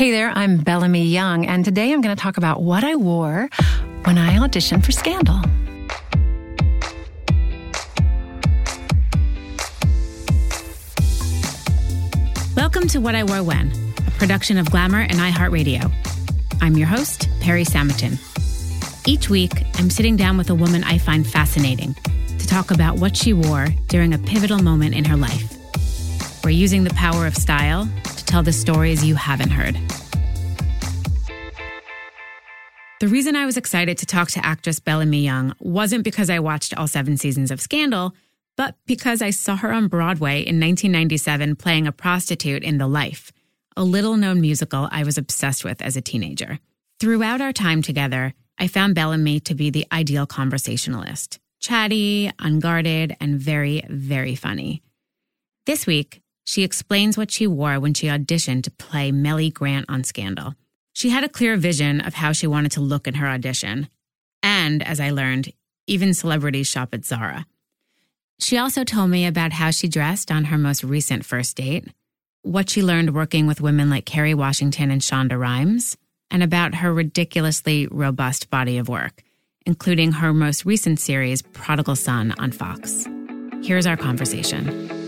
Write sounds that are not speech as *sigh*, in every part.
Hey there, I'm Bellamy Young, and today I'm going to talk about what I wore when I auditioned for Scandal. Welcome to What I Wore When, a production of Glamour and iHeartRadio. I'm your host, Perry Samotin. Each week, I'm sitting down with a woman I find fascinating to talk about what she wore during a pivotal moment in her life. We're using the power of style to tell the stories you haven't heard. The reason I was excited to talk to actress Bellamy Young wasn't because I watched all seven seasons of Scandal, but because I saw her on Broadway in 1997 playing a prostitute in The Life, a little known musical I was obsessed with as a teenager. Throughout our time together, I found Bellamy to be the ideal conversationalist chatty, unguarded, and very, very funny. This week, she explains what she wore when she auditioned to play Mellie Grant on Scandal. She had a clear vision of how she wanted to look in her audition. And as I learned, even celebrities shop at Zara. She also told me about how she dressed on her most recent first date, what she learned working with women like Kerry Washington and Shonda Rhimes, and about her ridiculously robust body of work, including her most recent series, Prodigal Son, on Fox. Here's our conversation.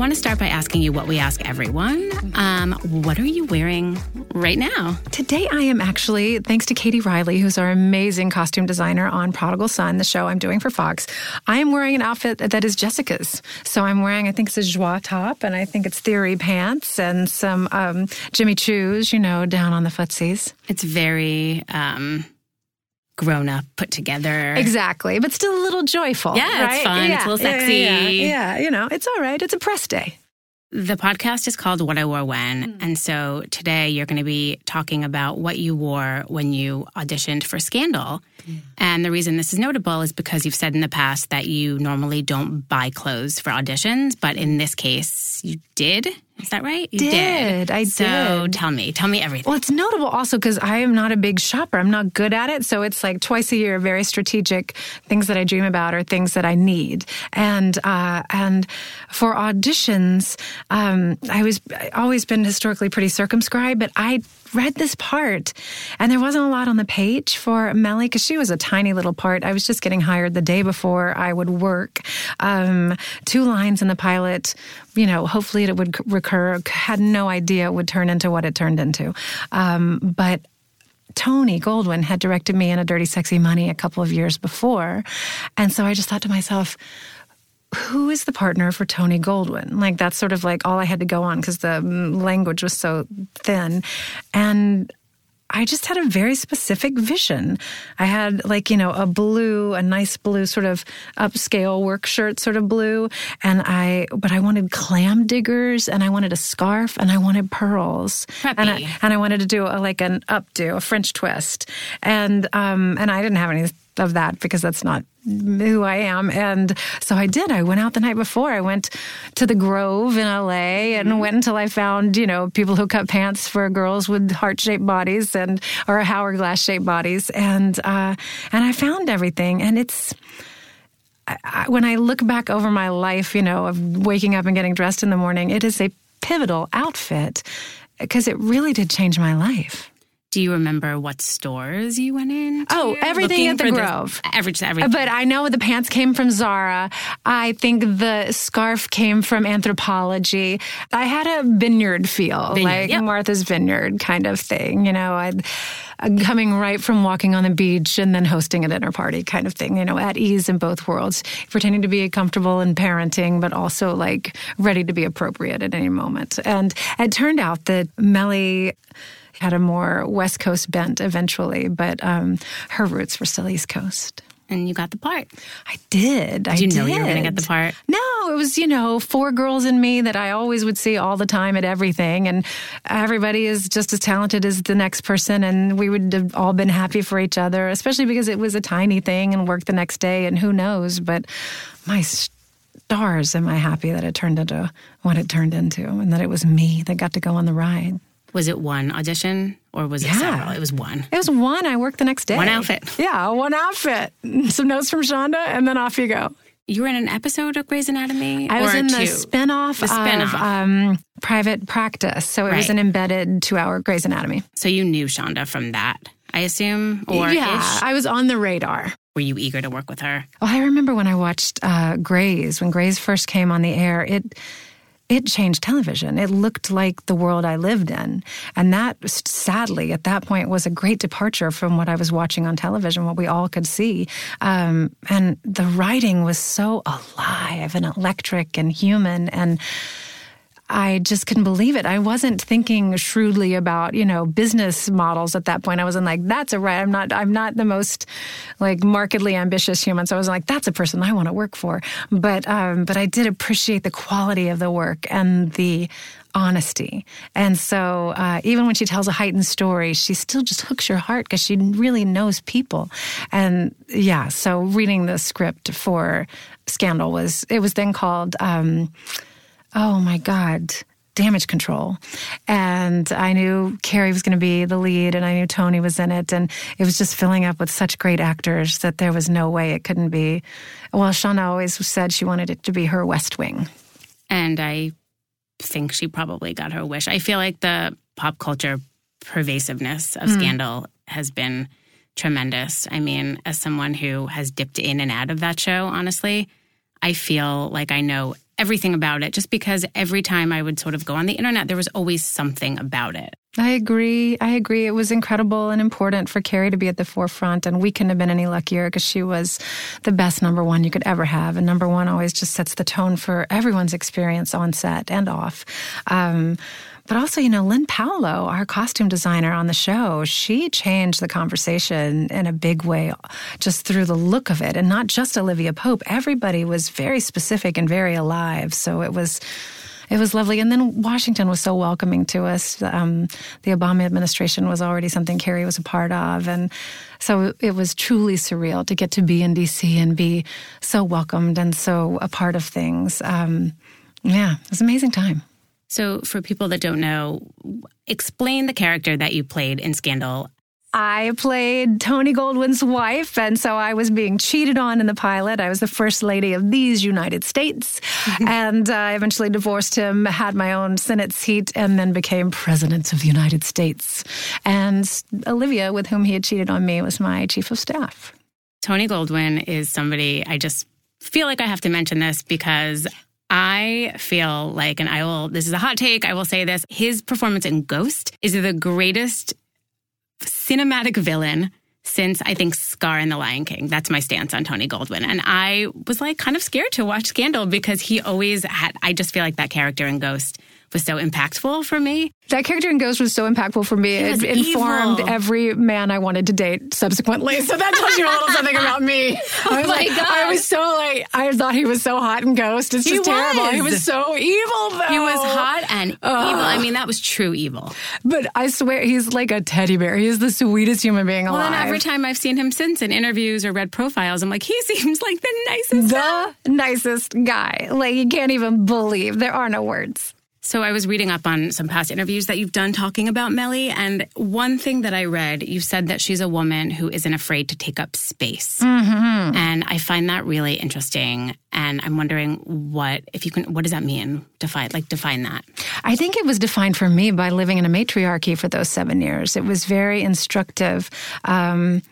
Want to start by asking you what we ask everyone. Um, what are you wearing right now? Today, I am actually, thanks to Katie Riley, who's our amazing costume designer on Prodigal Son, the show I'm doing for Fox, I am wearing an outfit that is Jessica's. So I'm wearing, I think it's a joie top, and I think it's theory pants and some um, Jimmy Choos, you know, down on the footsies. It's very. Um, grown up, put together. Exactly, but still a little joyful. Yeah, right? it's fun. Yeah, it's a little yeah, sexy. Yeah, yeah, you know, it's all right. It's a press day. The podcast is called What I Wore When. Hmm. And so today you're going to be talking about what you wore when you auditioned for Scandal. Hmm. And the reason this is notable is because you've said in the past that you normally don't buy clothes for auditions, but in this case, you did. Is that right? You Did. I So did. tell me, tell me everything. Well, it's notable also because I am not a big shopper. I'm not good at it. So it's like twice a year, very strategic things that I dream about or things that I need. And, uh, and for auditions, um, I was I always been historically pretty circumscribed, but I read this part and there wasn't a lot on the page for Mellie because she was a tiny little part. I was just getting hired the day before I would work. Um, two lines in the pilot, you know, hopefully it would recur. Had no idea it would turn into what it turned into. Um, but Tony Goldwyn had directed me in A Dirty Sexy Money a couple of years before. And so I just thought to myself, who is the partner for Tony Goldwyn? Like that's sort of like all I had to go on because the mm, language was so thin. And I just had a very specific vision. I had like, you know, a blue, a nice blue sort of upscale work shirt sort of blue. And I, but I wanted clam diggers and I wanted a scarf and I wanted pearls. Preppy. And I, and I wanted to do a, like an updo, a French twist. And, um, and I didn't have any of that because that's not who I am. And so I did. I went out the night before. I went to the Grove in LA and went until I found, you know, people who cut pants for girls with heart shaped bodies and or hourglass shaped bodies. And uh, and I found everything. And it's I, I, when I look back over my life, you know, of waking up and getting dressed in the morning, it is a pivotal outfit because it really did change my life. Do you remember what stores you went in? Oh, everything at the Grove. Every, everything. But I know the pants came from Zara. I think the scarf came from Anthropologie. I had a vineyard feel, Vineyard, like yep. Martha's Vineyard kind of thing. You know, I'd uh, coming right from walking on the beach and then hosting a dinner party kind of thing. You know, at ease in both worlds, pretending to be comfortable in parenting, but also like ready to be appropriate at any moment. And it turned out that Mellie had a more West Coast bent eventually, but um, her roots were still East Coast. and you got the part. I did. I Did you know did. you were going to get the part? No, it was, you know, four girls in me that I always would see all the time at everything. And everybody is just as talented as the next person. And we would have all been happy for each other, especially because it was a tiny thing and work the next day. And who knows? But my stars, am I happy that it turned into what it turned into and that it was me that got to go on the ride. Was it one audition or was it Yeah. several? It was one. It was one. I worked the next day. One outfit. Yeah, one outfit. *laughs* Some notes from Shonda, and then off you go. you were in an episode of Grey's Anatomy. I was in two? the spinoff, The spin-off. of um, Private Practice, so it was an embedded two-hour Grey's Anatomy. So you knew Shonda from that, I assume, or yeah, ish? I was on the radar. were you eager to work with her? Oh, I remember when I watched uh, Grey's when Grey's first came on the air. It it changed television. It looked like the world I lived in, and that sadly at that point was a great departure from what I was watching on television, what we all could see. Um, and the writing was so alive and electric and human and. I just couldn't believe it. I wasn't thinking shrewdly about, you know, business models at that point. I wasn't like, that's a right. I'm not, I'm not the most like markedly ambitious human. So I was like, that's a person I want to work for. But, um, but I did appreciate the quality of the work and the honesty. And so, uh, even when she tells a heightened story, she still just hooks your heart because she really knows people. And yeah, so reading the script for Scandal was, it was then called, um, oh my God, damage control. And I knew Kerry was going to be the lead and I knew Tony was in it. And it was just filling up with such great actors that there was no way it couldn't be. Well, Shonda always said she wanted it to be her West Wing. And I think she probably got her wish. I feel like the pop culture pervasiveness of hmm. Scandal has been tremendous. I mean, as someone who has dipped in and out of that show, honestly, I feel like I know everything about it just because every time I would sort of go on the internet, there was always something about it. I agree. I agree. It was incredible and important for Kerry to be at the forefront, and we couldn't have been any luckier because she was the best number one you could ever have. And number one always just sets the tone for everyone's experience on set and off. Um, but also, you know, Lyn Paolo, our costume designer on the show, she changed the conversation in a big way just through the look of it. And not just Olivia Pope. Everybody was very specific and very alive. So it was it was lovely. And then Washington was so welcoming to us. Um, the Obama administration was already something Kerry was a part of. And so it was truly surreal to get to be in DC and be so welcomed and so a part of things. Um, yeah, it was an amazing time. So, for people that don't know, explain the character that you played in Scandal. I played Tony Goldwyn's wife, and so I was being cheated on in the pilot. I was the first lady of these United States, *laughs* and uh, I eventually divorced him, had my own Senate seat, and then became president of the United States. And Olivia, with whom he had cheated on me, was my chief of staff. Tony Goldwyn is somebody I just feel like I have to mention this because I feel like, and I will, this is a hot take, I will say this his performance in Ghost is the greatest cinematic villain since I think Scar and the Lion King. That's my stance on Tony Goldwyn. And I was like kind of scared to watch Scandal because he always had, I just feel like that character in Ghost was so impactful for me. That character in Ghost was so impactful for me. was it informed every man I wanted to date subsequently. So that tells you a little something about me. *laughs* Oh I was my like, God. I was so like, I thought he was so hot in Ghost. It's He just terrible. He was. was so evil, though. He was hot and evil. I mean, that was true evil. But I swear, he's like a teddy bear. He is the sweetest human being Well, alive. then every time I've seen him since in interviews or read profiles, I'm like, he *laughs* seems like the nicest. guy. the nicest guy. Like, you can't even believe. There are no words. So I was reading up on some past interviews that you've done talking about Mellie, and one thing that I read, you said that she's a woman who isn't afraid to take up space, mm-hmm. and I find that really interesting. And I'm wondering what if you can, what does that mean? Define like define that. I think it was defined for me by living in a matriarchy for those seven years. It was very instructive um,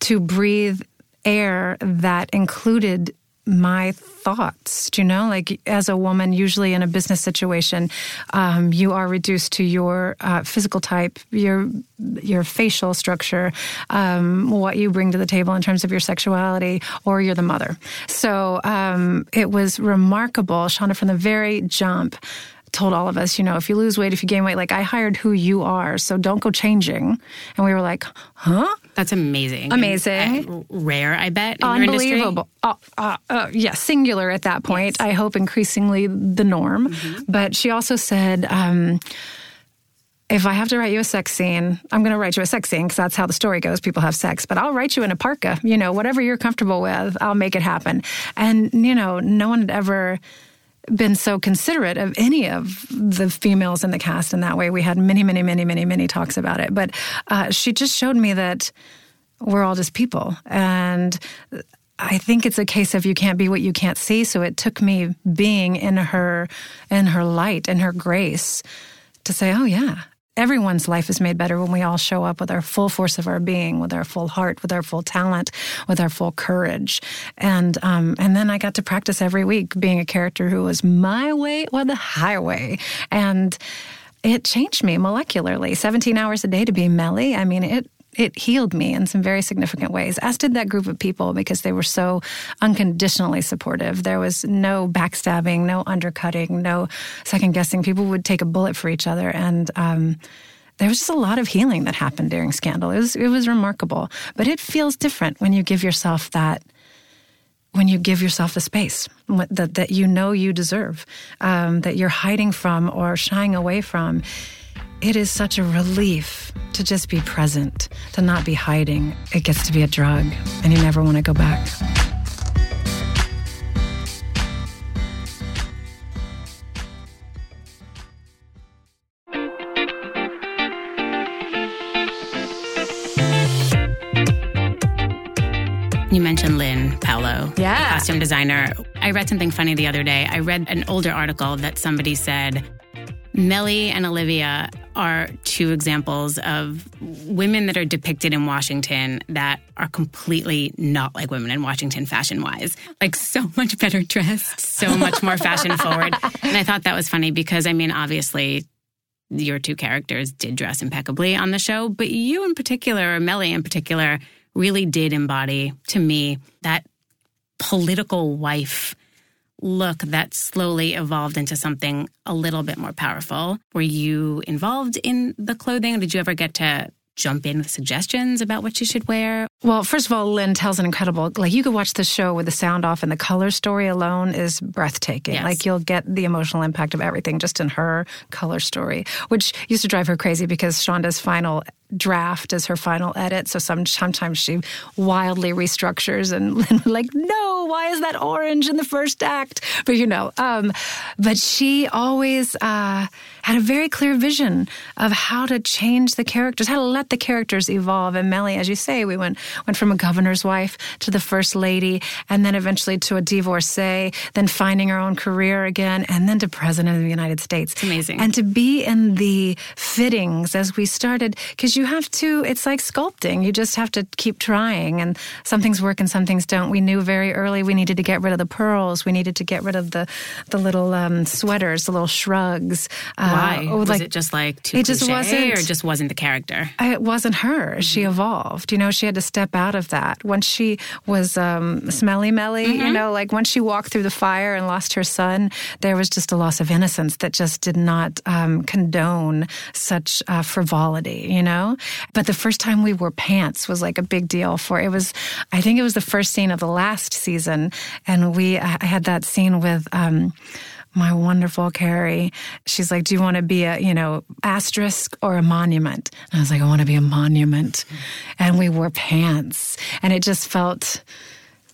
to breathe air that included my thoughts. Do you know, like as a woman, usually in a business situation, um, you are reduced to your uh, physical type, your your facial structure, um, what you bring to the table in terms of your sexuality, or you're the mother. So um, it was remarkable, Shonda, from the very jump told all of us, you know, if you lose weight, if you gain weight, like I hired who you are, so don't go changing. And we were like, huh? That's amazing. Amazing. And, uh, rare, I bet. In your industry. Unbelievable. Uh, uh, uh, yeah, singular at that point. I hope increasingly the norm. But she also said, um, if I have to write you a sex scene, I'm going to write you a sex scene because that's how the story goes. People have sex, but I'll write you in a parka. You know, whatever you're comfortable with, I'll make it happen. And you know, no one had ever been so considerate of any of the females in the cast in that way. We had many, many, many, many, many talks about it. But uh, she just showed me that we're all just people. And I think it's a case of you can't be what you can't see. So it took me being in her, in her light and her grace to say, oh yeah, everyone's life is made better when we all show up with our full force of our being, with our full heart, with our full talent, with our full courage. And um, and then I got to practice every week being a character who was my way or the highway. And it changed me molecularly. 17 hours a day to be Mellie. I mean, it it healed me in some very significant ways, as did that group of people because they were so unconditionally supportive. There was no backstabbing, no undercutting, no second guessing. People would take a bullet for each other. And, um, there was just a lot of healing that happened during Scandal. It was, it was remarkable. But it feels different when you give yourself that when you give yourself the space that, that you know you deserve, um, that you're hiding from or shying away from it is such a relief to just be present, to not be hiding. It gets to be a drug, and you never want to go back. You mentioned Lyn Paolo, yeah. costume designer. I read something funny the other day. I read an older article that somebody said Mellie and Olivia are two examples of women that are depicted in Washington that are completely not like women in Washington fashion wise. Like so much better dressed, so much more *laughs* fashion forward. And I thought that was funny because I mean, obviously, your two characters did dress impeccably on the show, but you in particular, or Mellie in particular, really did embody to me that political wife look that slowly evolved into something a little bit more powerful. Were you involved in the clothing? Did you ever get to jump in with suggestions about what you should wear? Well, first of all, Lyn tells an incredible, like you could watch the show with the sound off and the color story alone is breathtaking. Yes. Like you'll get the emotional impact of everything just in her color story, which used to drive her crazy because Shonda's final draft is her final edit. So some, sometimes she wildly restructures and *laughs* Lyn like, no, why is that orange in the first act? But you know, um, but she always uh, had a very clear vision of how to change the characters, how to let the characters evolve. And Mellie, as you say, we went went from a governor's wife to the first lady, and then eventually to a divorcee, then finding her own career again, and then to president of the United States. It's amazing. And to be in the fittings as we started, because you have to, it's like sculpting. You just have to keep trying, and some things work and some things don't. We knew very early we needed to get rid of the pearls. We needed to get rid of the the little um, sweaters, the little shrugs. Why? Uh, was like, it just like too it just wasn't- or just wasn't the character? it wasn't her. She evolved. You know, she had to step out of that. Once she was um, smelly Melly, you know, like once she walked through the fire and lost her son, there was just a loss of innocence that just did not um, condone such uh, frivolity, you know? But the first time we wore pants was like a big deal for it was, I think it was the first scene of the last season. And we, I had that scene with, um, my wonderful Kerry. She's like, Do you want to be a, you know, asterisk or a monument? And I was like, I want to be a monument. And we wore pants. And it just felt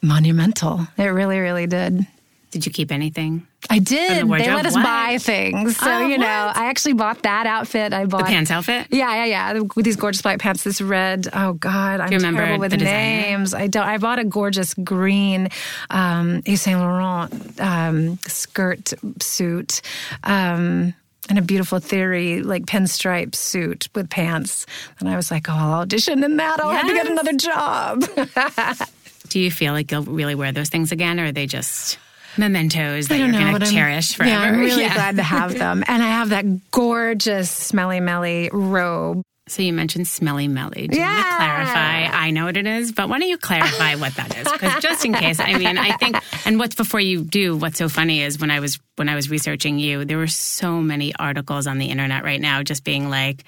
monumental. It really, really did. Did you keep anything? I did. They let us What? buy things. So, Oh, you know, what? I actually bought that outfit. I bought The pants outfit? Yeah, yeah, yeah. With these gorgeous black pants, this red. Oh God, I'm terrible with the names. I don't. I bought a gorgeous green um, Yves Saint Laurent um, skirt suit. Um, and a beautiful theory, like pinstripe suit with pants. And I was like, oh, I'll audition in that. I'll have to get another job. *laughs* Do you feel like you'll really wear those things again, or are they just mementos that you're going to I'm- cherish forever? Yeah, I'm really *laughs* Yeah. glad to have them. And I have that gorgeous smelly melly robe. So you mentioned smelly melly. Do you want to Yeah. clarify? I know what it is, but why don't you clarify what that is? Because just in case, I mean, I think, and what's before you do, what's so funny is when I was when I was researching you, there were so many articles on the internet right now, just being like.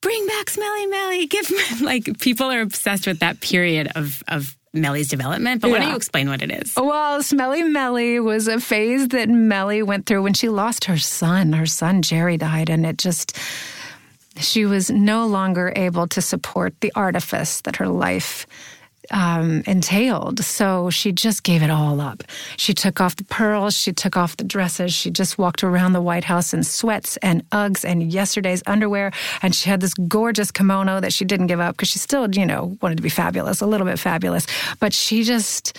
Bring back Smelly Melly. Give *laughs* like people are obsessed with that period of of Mellie's development. But why don't you explain what it is? Well, Smelly Melly was a phase that Mellie went through when she lost her son. Her son Jerry died, and it just she was no longer able to support the artifice that her life um, entailed. So she just gave it all up. She took off the pearls, she took off the dresses, she just walked around the White House in sweats and Uggs and yesterday's underwear. And she had this gorgeous kimono that she didn't give up because she still, you know, wanted to be fabulous, a little bit fabulous. But she just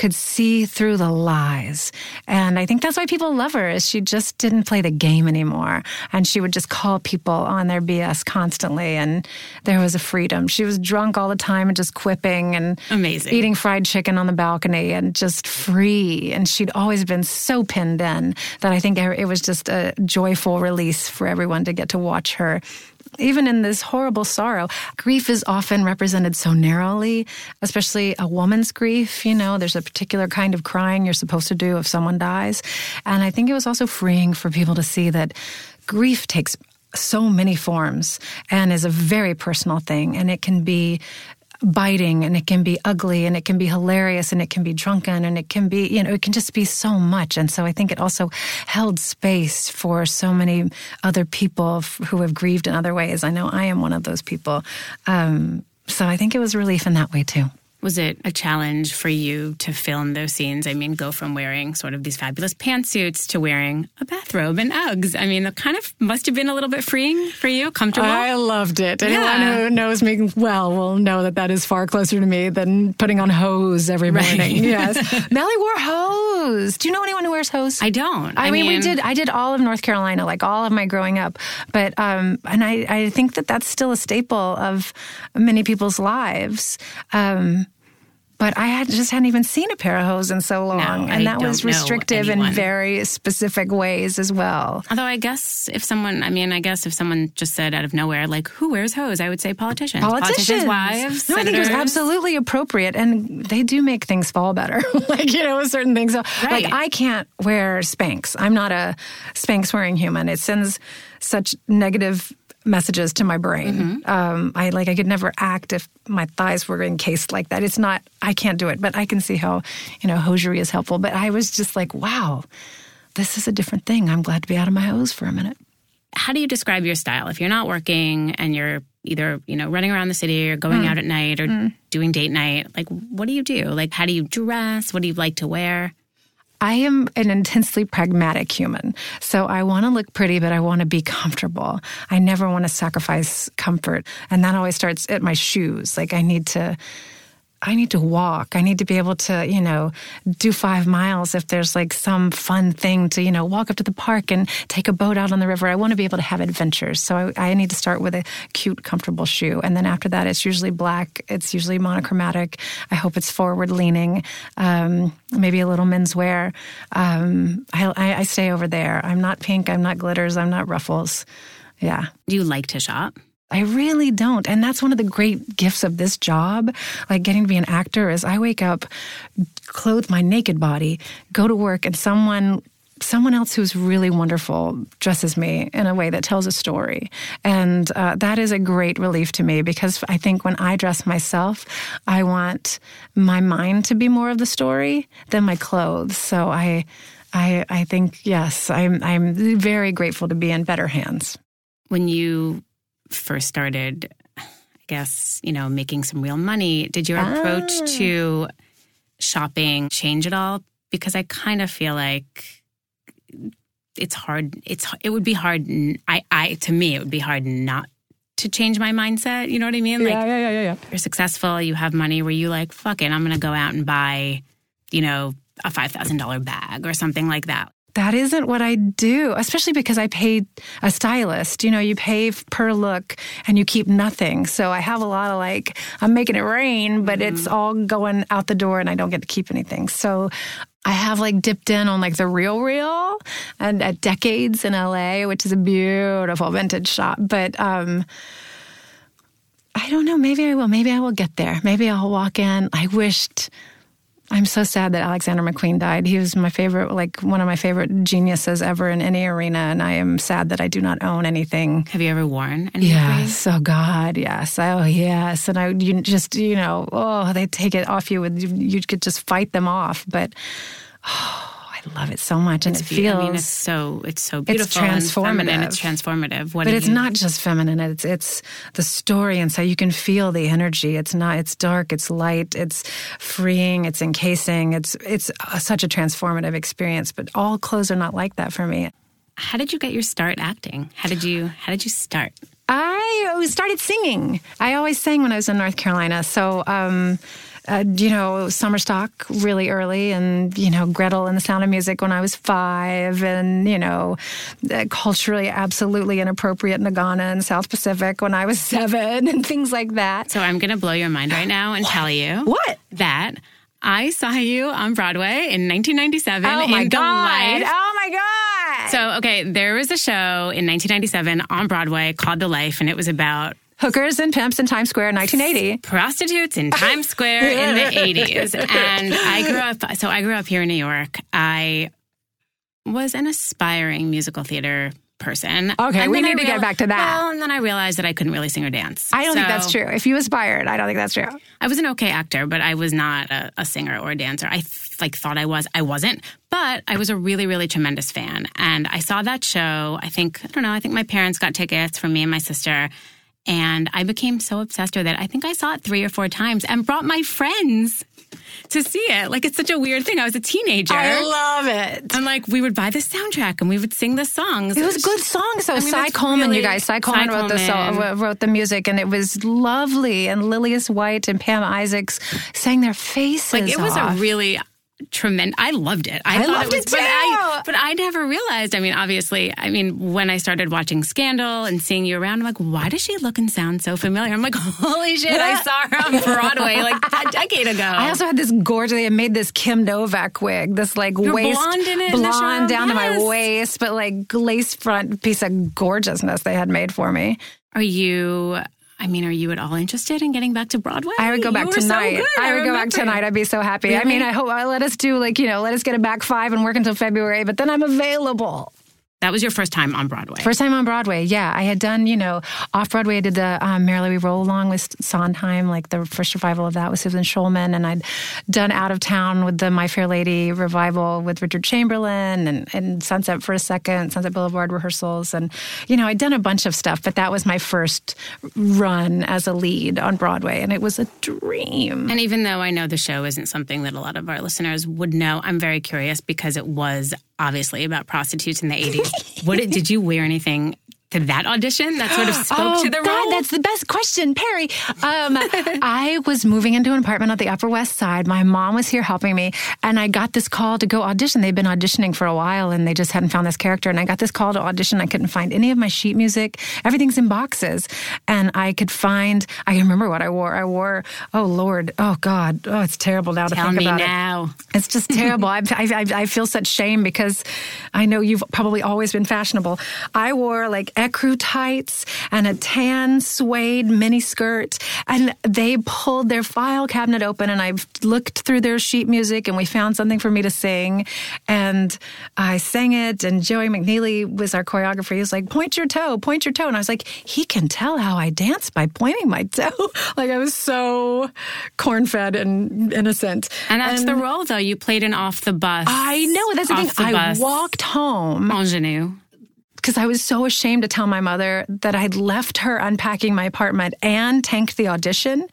could see through the lies. And I think that's why people love her is she just didn't play the game anymore. And she would just call people on their BS constantly. And there was a freedom. She was drunk all the time and just quipping and amazing eating fried chicken on the balcony and just free. And she'd always been so pinned in that I think it was just a joyful release for everyone to get to watch her even in this horrible sorrow, grief is often represented so narrowly, especially a woman's grief. You know, there's a particular kind of crying you're supposed to do if someone dies. And I think it was also freeing for people to see that grief takes so many forms and is a very personal thing and it can be biting and it can be ugly and it can be hilarious and it can be drunken and it can be, you know, it can just be so much. And so I think it also held space for so many other people who have grieved in other ways. I know I am one of those people. Um, so I think it was relief in that way too. Was it a challenge for you to film those scenes? I mean, go from wearing sort of these fabulous pantsuits to wearing a bathrobe and Uggs. I mean, it kind of must have been a little bit freeing for you, comfortable. I loved it. Anyone yeah. who knows me well will know that that is far closer to me than putting on hose every morning. Right. *laughs* Yes, Mellie wore hose. Do you know anyone who wears hose? I don't. I, I mean, mean, we did. I did all of North Carolina, like all of my growing up. But um, and I, I think that that's still a staple of many people's lives. Um, but I had just hadn't even seen a pair of hose in so long, no, and that was restrictive in very specific ways as well. Although I guess if someone, I mean, I guess if someone just said out of nowhere, like, "Who wears hose?" I would say politicians, politicians, politicians wives. No, senators. I think it was absolutely appropriate, and they do make things fall better, *laughs* like you know, with certain things. So, right. Like I can't wear Spanx. I'm not a Spanx wearing human. It sends such negative messages to my brain. Mm-hmm. Um, I like I could never act if my thighs were encased like that. It's not. I can't do it, but I can see how you know hosiery is helpful. But I was just like, wow, this is a different thing. I'm glad to be out of my hose for a minute. How do you describe your style if you're not working and you're either you know running around the city or going mm. out at night or mm. doing date night? Like, what do you do? Like, how do you dress? What do you like to wear? I am an intensely pragmatic human. So I want to look pretty, but I want to be comfortable. I never want to sacrifice comfort. And that always starts at my shoes. Like I need to I need to walk. I need to be able to, you know, do five miles if there's like some fun thing to, you know, walk up to the park and take a boat out on the river. I want to be able to have adventures. So I, I need to start with a cute, comfortable shoe. And then after that, it's usually black. It's usually monochromatic. I hope it's forward leaning, um, maybe a little menswear. Um, I, I stay over there. I'm not pink. I'm not glitters. I'm not ruffles. Yeah. Do you like to shop? I really don't. And that's one of the great gifts of this job, like getting to be an actor, is I wake up, clothe my naked body, go to work, and someone someone else who's really wonderful dresses me in a way that tells a story. And uh, that is a great relief to me because I think when I dress myself, I want my mind to be more of the story than my clothes. So I, I, I think, yes, I'm, I'm very grateful to be in better hands. When you first started, I guess, you know, making some real money, did your approach ah. to shopping change at all? Because I kind of feel like it's hard. It's it would be hard. I I to me it would be hard not to change my mindset. You know what I mean? Like, yeah, yeah, yeah, yeah. You're successful. You have money. Where you like, fuck it, I'm gonna go out and buy, you know, a five thousand dollar bag or something like that that isn't what I do, especially because I pay a stylist. You know, you pay per look and you keep nothing. So I have a lot of like, I'm making it rain, but mm-hmm. it's all going out the door and I don't get to keep anything. So I have like dipped in on like the real real and at Decades in LA, which is a beautiful vintage shop. But, um, I don't know. Maybe I will. Maybe I will get there. Maybe I'll walk in. I wished I'm so sad that Alexander McQueen died. He was my favorite, like one of my favorite geniuses ever in any arena, and I am sad that I do not own anything. Have you ever worn any? Yes. Oh God, yes. Oh yes. And I, you just, you know, oh, they take it off you, and you, you could just fight them off. But *sighs* oh, I love it so much, and It's it feels. I mean, it's so it's so beautiful and feminine. transformative. It's transformative. What but it's you- not just feminine. It's it's the story, and so you can feel the energy. It's not. It's dark. It's light. It's freeing. It's encasing. It's it's such a transformative experience. But all clothes are not like that for me. How did you get your start acting? How did you How did you start? I started singing. I always sang when I was in North Carolina. So, um, uh, you know, summer stock really early, and you know, Gretel and the Sound of Music when I was five, and you know, uh, culturally absolutely inappropriate Ngana and South Pacific when I was *laughs* seven, and things like that. So I'm going to blow your mind right now and tell you What? that I saw you on Broadway in 1997 Oh my god! Life. Oh my god! So okay, there was a show in 1997 on Broadway called The Life, and it was about Hookers and pimps in Times Square, in 1980. prostitutes in Times Square in the *laughs* 80s. And I grew up, so I grew up here in New York. I was an aspiring musical theater person. Okay, And we need to get back to that. Well, and then I realized that I couldn't really sing or dance. I don't think that's true. If you aspired, I don't think that's true. I was an okay actor, but I was not a, a singer or a dancer. I like thought I was. I wasn't, but I was a really, really tremendous fan. And I saw that show. I think I don't know. I think my parents got tickets for me and my sister. And I became so obsessed with it. I think I saw it three or four times and brought my friends to see it. Like it's such a weird thing. I was a teenager. I love it. and like we would buy the soundtrack and we would sing the songs. It was a good songs. So mean, Cy Coleman, you guys. Cy Cy Coleman wrote the song, wrote the music, and it was lovely. And Lillias White and Pam Isaacs sang their faces. Like it was off. a really tremendous. I loved it. I, I thought loved it was, it but I, too. but I never realized. I mean, obviously, I mean, when I started watching Scandal and seeing you around, I'm like, why does she look and sound so familiar? I'm like, *laughs* holy shit, I saw her on Broadway like a *laughs* decade ago. I also had this gorgeous. They had made this Kim Novak wig, this like You're waist blonde in it in the blonde down to my waist, but like lace front piece of gorgeousness they had made for me. are you? I mean, are you at all interested in getting back to Broadway? I would go back You so tonight. good. I would go back tonight. I'd be so happy. I mean, I hope uh, let us do like you know, let us get a back five and work until February, but then I'm available. That was your first time on Broadway. First time on Broadway, yeah. I had done, you know, off Broadway. I did the um, Merrily We Roll Along with Sondheim, like the first revival of that with Susan Schulman, and I'd done out of town with the My Fair Lady revival with Richard Chamberlain, and, and Sunset for a Second, Sunset Boulevard rehearsals, and you know, I'd done a bunch of stuff, but that was my first run as a lead on Broadway, and it was a dream. And even though I know the show isn't something that a lot of our listeners would know, I'm very curious because it was obviously about prostitutes in the 80s. What did, did you wear anything to that audition that sort of *gasps* spoke to the Oh, God, role? that's the best question, Perry. Um, *laughs* I was moving into an apartment on the Upper West Side. My mom was here helping me, and I got this call to go audition. They'd been auditioning for a while, and they just hadn't found this character. And I got this call to audition. I couldn't find any of my sheet music. Everything's in boxes, and I could find. I remember what I wore. I wore. Oh Lord. Oh God. Oh, it's terrible now to Tell think about it. now. It's just terrible. *laughs* I, I, I feel such shame because I know you've probably always been fashionable. I wore like ecru tights and a tan suede mini skirt, and they pulled their file cabinet open, and I looked through their sheet music, and we found something for me to sing, and I sang it. And Joey McKneely was our choreographer. He was like, "Point your toe, point your toe," and I was like, "He can tell how I dance by pointing my toe." *laughs* like I was so corn-fed and innocent. And that's the role, though. You played an off the bus. I know. That's the thing. The I bus walked home ingenue. Because I was so ashamed to tell my mother that I'd left her unpacking my apartment and tanked the audition.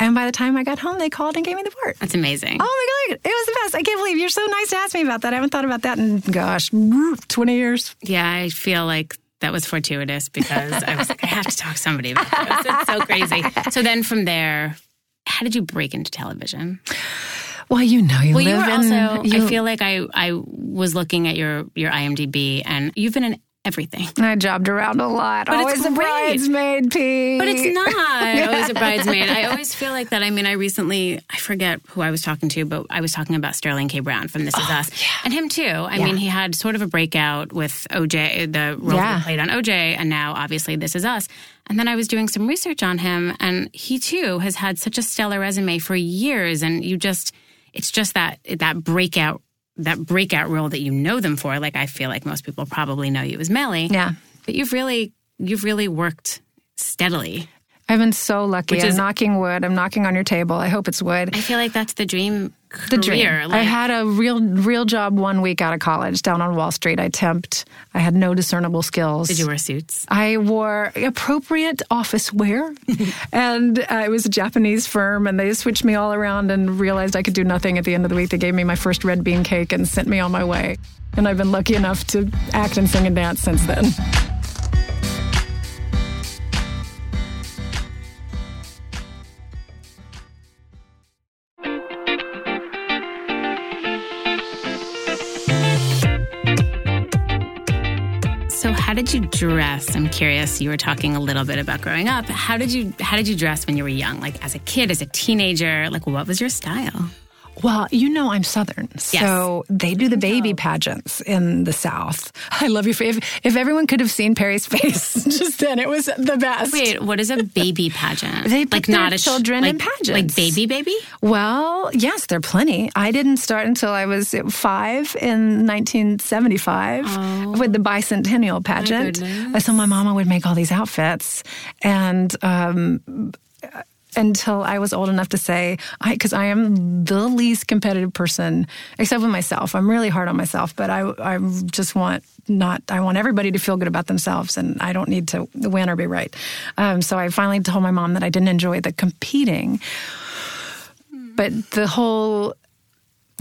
And by the time I got home, they called and gave me the part. That's amazing. Oh my God, it was the best. I can't believe you're so nice to ask me about that. I haven't thought about that in, gosh, mm, 20 years. Yeah, I feel like that was fortuitous because I was like, I have to talk to somebody about this. It's so crazy. So then from there, how did you break into television? Well, you know, you Well, you live were in. also. you- I feel like I I was looking at your your IMDb, and you've been in everything. I jobbed around a lot. But it's Always a bridesmaid, Pete. But it's not *laughs* always a bridesmaid. I always feel like that. I mean, I recently, I forget who I was talking to, but I was talking about Sterling K. Brown from This Is oh, Us. And him too. I Yeah. mean, he had sort of a breakout with OJ, the role Yeah. he played on OJ, and now obviously This Is Us. And then I was doing some research on him, and he too has had such a stellar resume for years. And you just, it's just that, that breakout. That breakout role that you know them for, like I feel like most people probably know you as Mellie. Yeah. But you've really, you've really worked steadily. I've been so lucky. Which I'm is- knocking wood. I'm knocking on your table. I hope it's wood. I feel like that's the dream the dream. career. I had a real real job one week out of college down on Wall Street. I temped. I had no discernible skills. Did you wear suits? I wore appropriate office wear, *laughs* and uh, it was a Japanese firm, and they switched me all around and realized I could do nothing at the end of the week. They gave me my first red bean cake and sent me on my way. And I've been lucky enough to act and sing and dance since then. How did you dress? I'm curious. You were talking a little bit about growing up. How did you how did you dress when you were young? Like as a kid, as a teenager? Like what was your style? Well, you know I'm Southern, so they do the baby pageants in the South. I love you. If if everyone could have seen Perry's *laughs* face just then, it was the best. Wait, what is a baby pageant? They put like their not a sh- children in like, pageants. Like baby baby? Well, yes, there are plenty. I didn't start until I was five in 1975 with the bicentennial pageant. goodness. so my mama would make all these outfits, and um, until I was old enough to say, because I, am the least competitive person, except with myself. I'm really hard on myself, but I, I just want not. I want everybody to feel good about themselves, and I don't need to win or be right. Um, so I finally told my mom that I didn't enjoy the competing, but the whole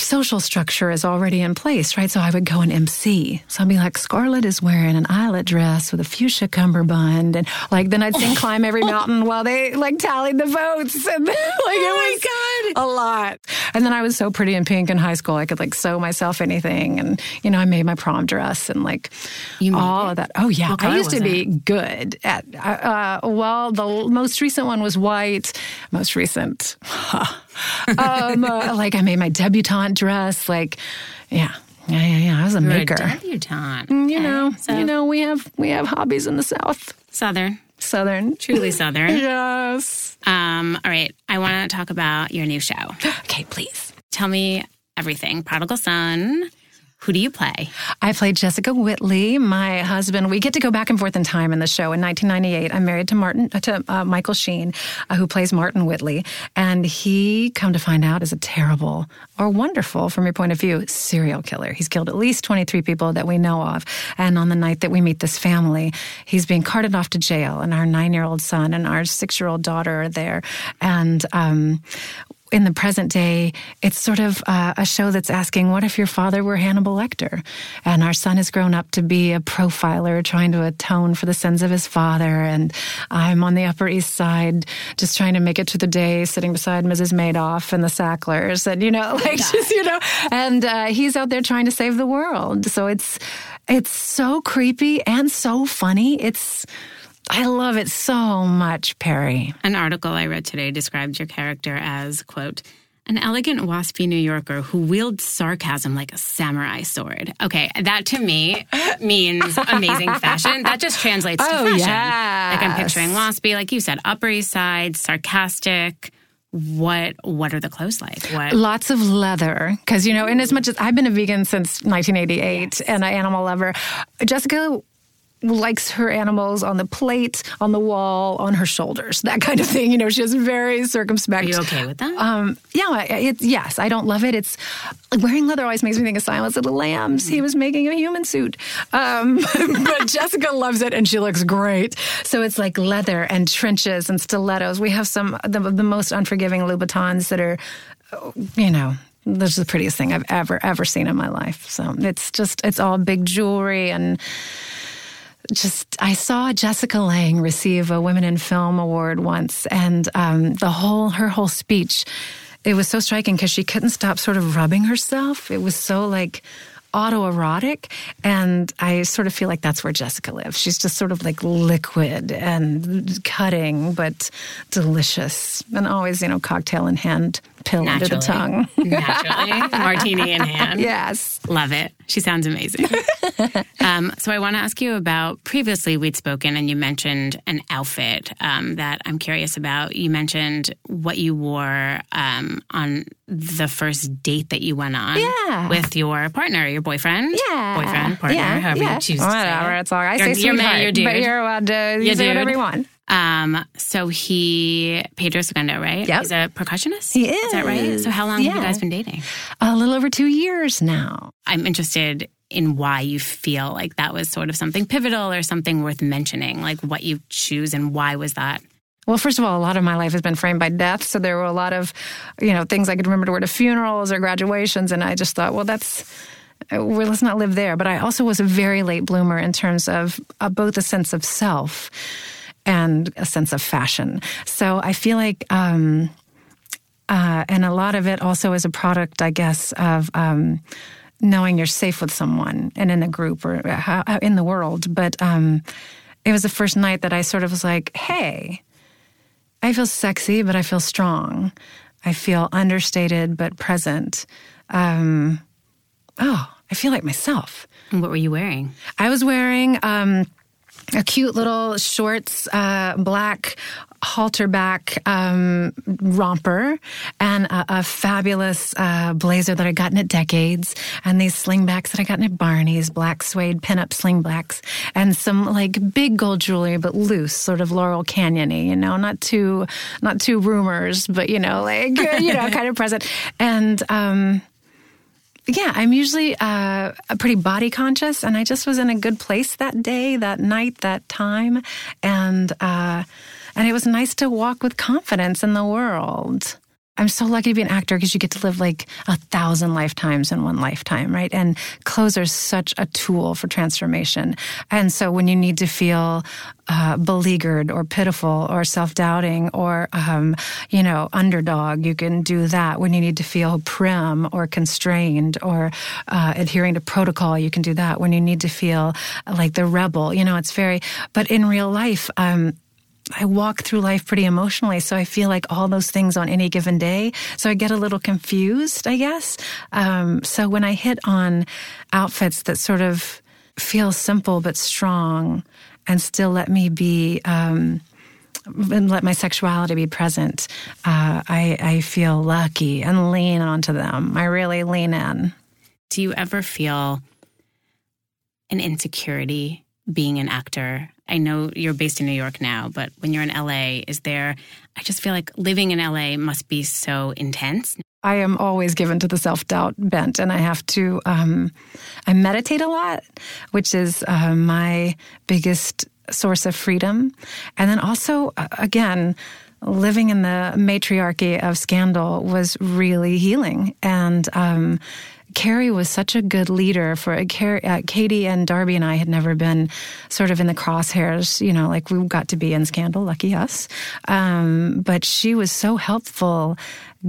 social structure is already in place, right? So I would go and MC. So I'd be like, Scarlett is wearing an eyelet dress with a fuchsia cummerbund. And like, then I'd sing *laughs* Climb Every Mountain while they like tallied the votes. *laughs* And like, it was a lot. And then I was so pretty in pink in high school. I could like sew myself anything. And, you know, I made my prom dress and like You all it? of that. Oh, yeah. I used to be good at, uh, well, the most recent one was white. Most recent. *laughs* um, uh, *laughs* like I made my debutante dress. Like, yeah, yeah, yeah, yeah. I was a You're maker. a debutante. you know, so you know, we have we have hobbies in the South, Southern. Southern. Truly Southern. Yes. Um, all right. I want to talk about your new show. *gasps* Okay, please. Tell me everything. Prodigal Son. Who do you play? I play Jessica Whitley. My husband. We get to go back and forth in time in the show. In 1998, I'm married to Martin to uh, Michael Sheen, uh, who plays Martin Whitley, and he, come to find out, is a terrible or wonderful, from your point of view, serial killer. He's killed at least 23 people that we know of. And on the night that we meet this family, he's being carted off to jail, and our nine-year-old son and our six-year-old daughter are there, and. Um, in the present day, it's sort of uh, a show that's asking, what if your father were Hannibal Lecter? And our son has grown up to be a profiler trying to atone for the sins of his father. And I'm on the Upper East Side just trying to make it to the day, sitting beside Mrs. Madoff and the Sacklers. And, you know, *laughs* like just, you know, and uh, he's out there trying to save the world. So it's, it's so creepy and so funny. It's, I love it so much, Perry. An article I read today described your character as, quote, an elegant, waspy New Yorker who wields sarcasm like a samurai sword. Okay, that to me *laughs* means amazing fashion. That just translates to Oh, fashion. Like I'm picturing waspy, like you said, Upper East Side, sarcastic. What what are the clothes like? What Lots of leather, because you know, in as much as I've been a vegan since 1988 and an animal lover, Jessica likes her animals on the plate, on the wall, on her shoulders, that kind of thing. You know, she very circumspect. are you okay with that? Um, yeah, it, yes, I don't love it. It's wearing leather always makes me think of Silence of the Lambs. He was making a human suit, um, *laughs* but Jessica loves it and she looks great. So it's like leather and trenches and stilettos. We have some the, the most unforgiving Louboutins that are, you know. This is the prettiest thing I've ever ever seen in my life. So it's just it's all big jewelry and just I saw Jessica Lange receive a Women in Film award once, and um, the whole her whole speech. It was so striking because she couldn't stop sort of rubbing herself. It was so like autoerotic, and I sort of feel like that's where Jessica lives. She's just sort of like liquid and cutting, but delicious, and always you know cocktail in hand, pill under the tongue. *laughs* Naturally. Martini in hand. yes. Love it. She sounds amazing. *laughs* um, so I want to ask you about previously we'd spoken and you mentioned an outfit um, that I'm curious about. You mentioned what you wore um, on the first date that you went on Yeah. with your partner, your boyfriend. Yeah. Boyfriend, partner, yeah. however yeah. you choose to say Whatever. it. It's all right. I Your- say your sweetheart, man, your dude. but you're allowed to Your you say whatever you want. Um, so he, Pedro Segundo, right? Yep. He's a percussionist? He Is that right? So how long have you guys been dating? A little over two years now. I'm interested in why you feel like that was sort of something pivotal or something worth mentioning, like what you choose and why was that? Well, first of all, a lot of my life has been framed by death. So there were a lot of, you know, things I could remember to wear to funerals or graduations. And I just thought, well, that's, well, let's not live there. But I also was a very late bloomer in terms of uh, both a sense of self and a sense of fashion. So I feel like, um, uh, and a lot of it also is a product, I guess, of um, knowing you're safe with someone and in a group or how, in the world. But um, it was the first night that I sort of was like, hey, I feel sexy, but I feel strong. I feel understated, but present. Um, oh, I feel like myself. And what were you wearing? I was wearing um, a cute little shorts, uh, black halter back um, romper, and a, a fabulous uh, blazer that I'd gotten at Decades, and these slingbacks that I gotten at Barney's, black suede pinup slingbacks, and some like big gold jewelry, but loose, sort of Laurel Canyony, you know, not too, not too rumors, but you know, like *laughs* you know, kind of present, and. Um, yeah, I'm usually uh, pretty body conscious, and I just was in a good place that day, that night, that time, and uh, and it was nice to walk with confidence in the world. I'm so lucky to be an actor because you get to live like a thousand lifetimes in one lifetime, right? And clothes are such a tool for transformation. And so when you need to feel uh, beleaguered or pitiful or self doubting or, um, you know, underdog, you can do that. When you need to feel prim or constrained or uh, adhering to protocol, you can do that. When you need to feel like the rebel, you know, it's very, but in real life, um, I walk through life pretty emotionally, so I feel like all those things on any given day. So I get a little confused, I guess. Um, so when I hit on outfits that sort of feel simple but strong and still let me be, um, and let my sexuality be present, uh, I, I feel lucky and lean onto them. I really lean in. Do you ever feel an insecurity being an actor? I know you're based in New York now, but when you're in LA, is there, I just feel like living in LA must be so intense. I am always given to the self doubt bent, and I have to. Um, I meditate a lot, which is uh, my biggest source of freedom, and then also, uh, again, living in the matriarchy of scandal was really healing, and. Um, Kerry was such a good leader for uh, uh, Katie and Darby and I had never been sort of in the crosshairs, you know, like we got to be in Scandal, lucky us. Um, but she was so helpful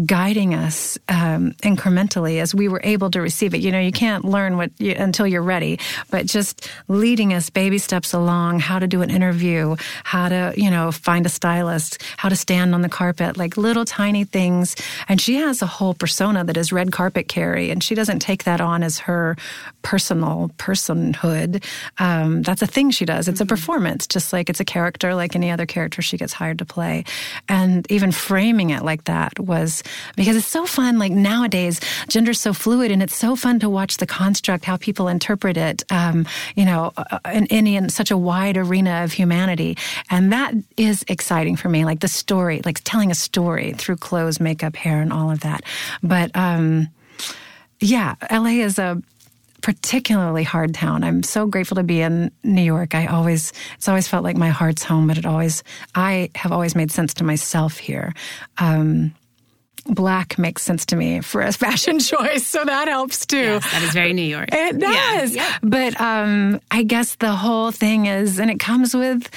guiding us um, incrementally as we were able to receive it. You know, you can't learn what you, until you're ready, but just leading us baby steps along, how to do an interview, how to, you know, find a stylist, how to stand on the carpet, like little tiny things. And she has a whole persona that is red carpet Kerry, and she doesn't take that on as her personal personhood. Um, that's a thing she does. It's a performance, just like it's a character, like any other character she gets hired to play. And even framing it like that was because it's so fun. Like nowadays, gender's so fluid, and it's so fun to watch the construct, how people interpret it. Um, you know, uh, in, in, in such a wide arena of humanity, and that is exciting for me. Like the story, like telling a story through clothes, makeup, hair, and all of that. But um, yeah, LA is a particularly hard town. I'm so grateful to be in New York. I always, it's always felt like my heart's home, but it always, I have always made sense to myself here. Um, black makes sense to me for a *laughs* fashion choice, so that helps too. Yes, that is very New York. It does. Yeah, yeah. But um, I guess the whole thing is, and it comes with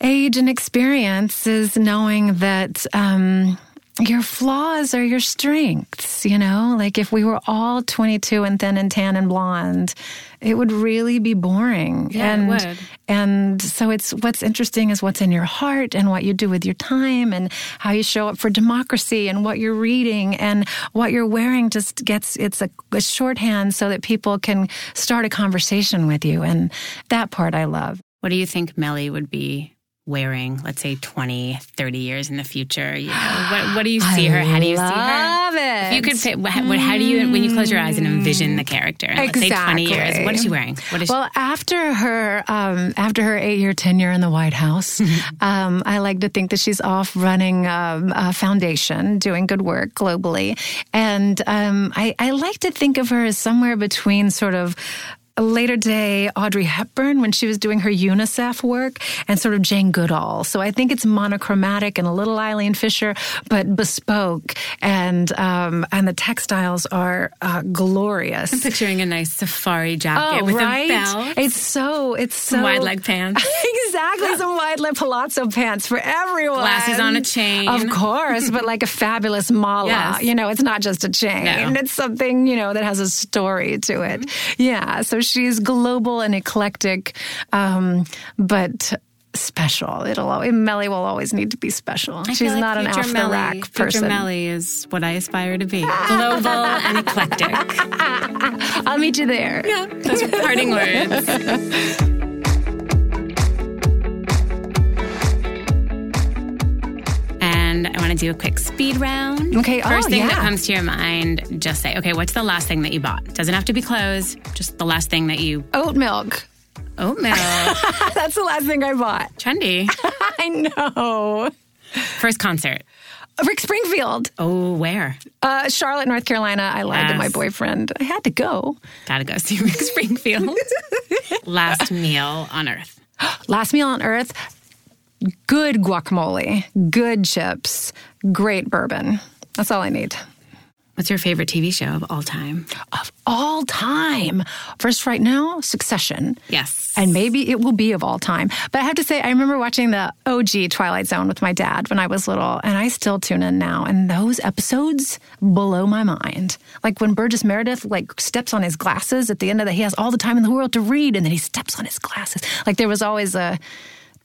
age and experience, is knowing that. Um, your flaws are your strengths, you know? Like if we were all 22 and thin and tan and blonde, it would really be boring. Yeah, and, it would. And so it's what's interesting is what's in your heart and what you do with your time and how you show up for democracy and what you're reading and what you're wearing just gets it's a, a shorthand so that people can start a conversation with you. And that part I love. What do you think Mellie would be wearing, let's say 20, 30 years in the future? You know, what, what do you see I her? How do you see her? love it. You could say, how do you, when you close your eyes and envision the character? And exactly. Let's say 20 years. What is she wearing? What is well, she? after her, um, after her eight year tenure in the White House, *laughs* um, I like to think that she's off running um, a foundation, doing good work globally. And um, I, I like to think of her as somewhere between sort of a later day Audrey Hepburn when she was doing her UNICEF work and sort of Jane Goodall. So I think it's monochromatic and a little Eileen Fisher, but bespoke. And, um, and the textiles are uh, glorious. I'm picturing a nice safari jacket oh, with right? a belt. It's so, it's so. Wide leg pants. *laughs* exactly. Some wide leg palazzo pants for everyone. Glasses on a chain. Of course, but like a fabulous mala. Yes. You know, it's not just a chain. No. It's something, you know, that has a story to it. Mm-hmm. Yeah. So she's global and eclectic, um, but special. It'll always, Mellie will always need to be special. I She's like not an off Mellie, rack Future. Mellie is what I aspire to be. Global and eclectic. *laughs* I'll meet you there. Yeah, those are parting words. *laughs* want to do a quick speed round. Okay, oh, First thing that comes to your mind, just say, okay, what's the last thing that you bought? Doesn't have to be clothes, just the last thing that you. Oat milk. Oat milk. *laughs* That's the last thing I bought. Trendy. *laughs* I know. First concert. Rick Springfield. Oh, where? Uh, Charlotte, North Carolina. I lied to my boyfriend. I had to go. Gotta go see *laughs* Rick Springfield. last meal on earth. Last meal on earth. Good guacamole, good chips, great bourbon. That's all I need. What's your favorite TV show of all time? Of all time. First, right now, Succession. Yes. And maybe it will be of all time. But I have to say, I remember watching the OG Twilight Zone with my dad when I was little, and I still tune in now. And those episodes blow my mind. Like when Burgess Meredith like steps on his glasses at the end of the, he has all the time in the world to read, and then he steps on his glasses. Like there was always a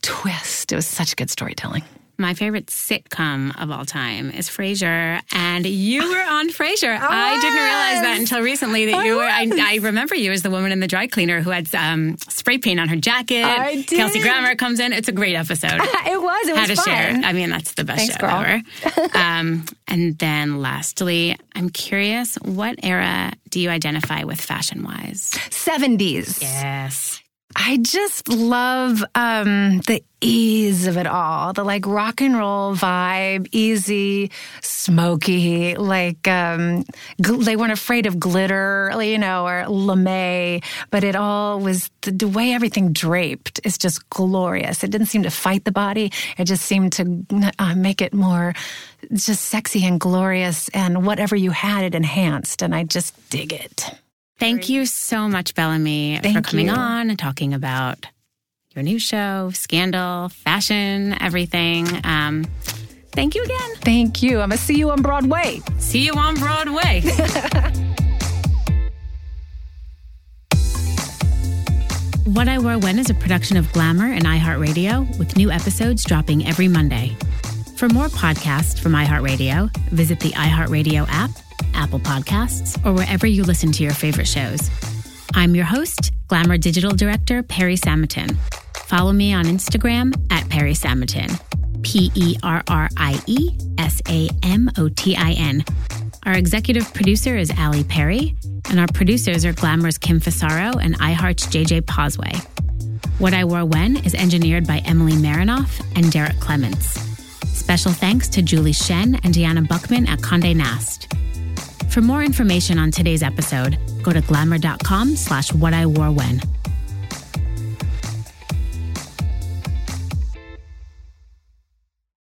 twist. It was such good storytelling. My favorite sitcom of all time is Frasier, and you were on Frasier. I didn't realize that until recently that you were. I, I remember you as the woman in the dry cleaner who had um, spray paint on her jacket. I did. Kelsey Grammer comes in. It's a great episode. *laughs* It was. It was Had to fun. share. I mean, that's the best Thanks, show girl. ever. *laughs* um, and then, lastly, I'm curious, what era do you identify with fashion wise? 70s. Yes. I just love um, the ease of it all. The like rock and roll vibe, easy, smoky. Like um, gl- they weren't afraid of glitter, you know, or lame. But it all was the, the way everything draped is just glorious. It didn't seem to fight the body. It just seemed to uh, make it more just sexy and glorious. And whatever you had, it enhanced. And I just dig it. Thank you so much, Bellamy, for coming you. on and talking about your new show, Scandal, fashion, everything. Um, thank you again. Thank you. I'm going to see you on Broadway. See you on Broadway. *laughs* What I Wore When is a production of Glamour and iHeartRadio, with new episodes dropping every Monday. For more podcasts from iHeartRadio, visit the iHeartRadio app, Apple Podcasts, or wherever you listen to your favorite shows. I'm your host, Glamour Digital Director Perrie Samotin. Follow me on Instagram at Perrie Samotin. P E R R I E S A M O T I N. Our executive producer is Ali Perry, and our producers are Glamour's Kim Fasaro and iHeart's JJ Posway. What I Wore When is engineered by Emily Marinoff and Derek Clements. Special thanks to Julie Shen and Deanna Buckman at Conde Nast. For more information on today's episode, go to glamour.com slash what I wore when.